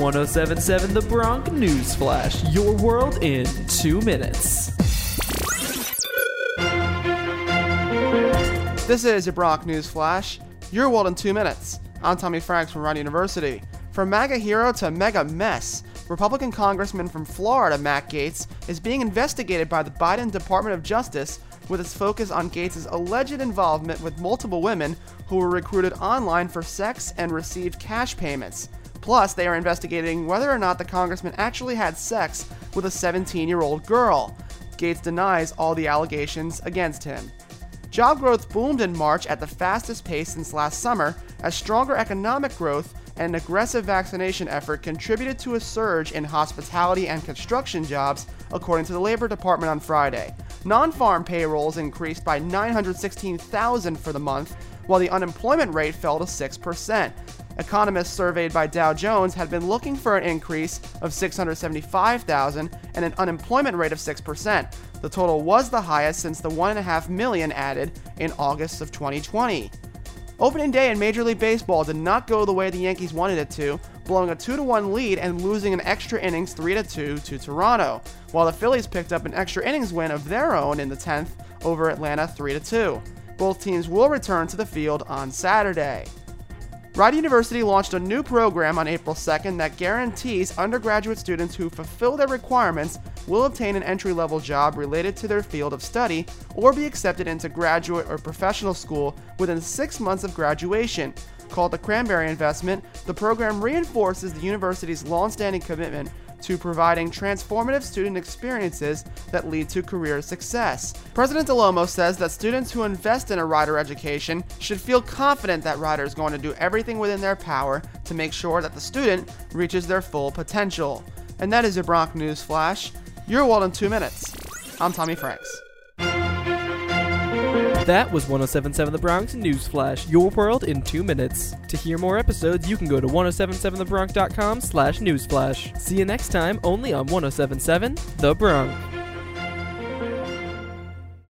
1077 The Bronc News Flash, your world in two minutes. This is your Bronc News Flash, your world in two minutes. I'm Tommy Franks from Rider University. From MAGA hero to mega mess, Republican Congressman from Florida, Matt Gaetz is being investigated by the Biden Department of Justice with its focus on Gaetz' alleged involvement with multiple women who were recruited online for sex and received cash payments. Plus, they are investigating whether or not the congressman actually had sex with a 17 year old girl. Gaetz denies all the allegations against him. Job growth boomed in March at the fastest pace since last summer, as stronger economic growth and an aggressive vaccination effort contributed to a surge in hospitality and construction jobs, according to the Labor Department on Friday. Non farm payrolls increased by 916,000 for the month, while the unemployment rate fell to 6%. Economists surveyed by Dow Jones had been looking for an increase of 675,000 and an unemployment rate of 6%. The total was the highest since the 1.5 million added in August of 2020. Opening day in Major League Baseball did not go the way the Yankees wanted it to, blowing a 2 1 lead and losing an extra innings 3 2 to Toronto, while the Phillies picked up an extra innings win of their own in the 10th over Atlanta 3 2. Both teams will return to the field on Saturday. Rider University launched a new program on April 2nd that guarantees undergraduate students who fulfill their requirements will obtain an entry level job related to their field of study or be accepted into graduate or professional school within six months of graduation. Called the Cranberry Investment, the program reinforces the university's long standing commitment to providing transformative student experiences that lead to career success. President Dell'Omo says that students who invest in a rider education should feel confident that Rider is going to do everything within their power to make sure that the student reaches their full potential. And that is your Bronc News Flash. Your world in two minutes. I'm Tommy Franks. That was 1077 The Bronc News Flash, your world in two minutes. To hear more episodes, you can go to 1077thebronc.com slash newsflash. See you next time, only on 1077 The Bronc.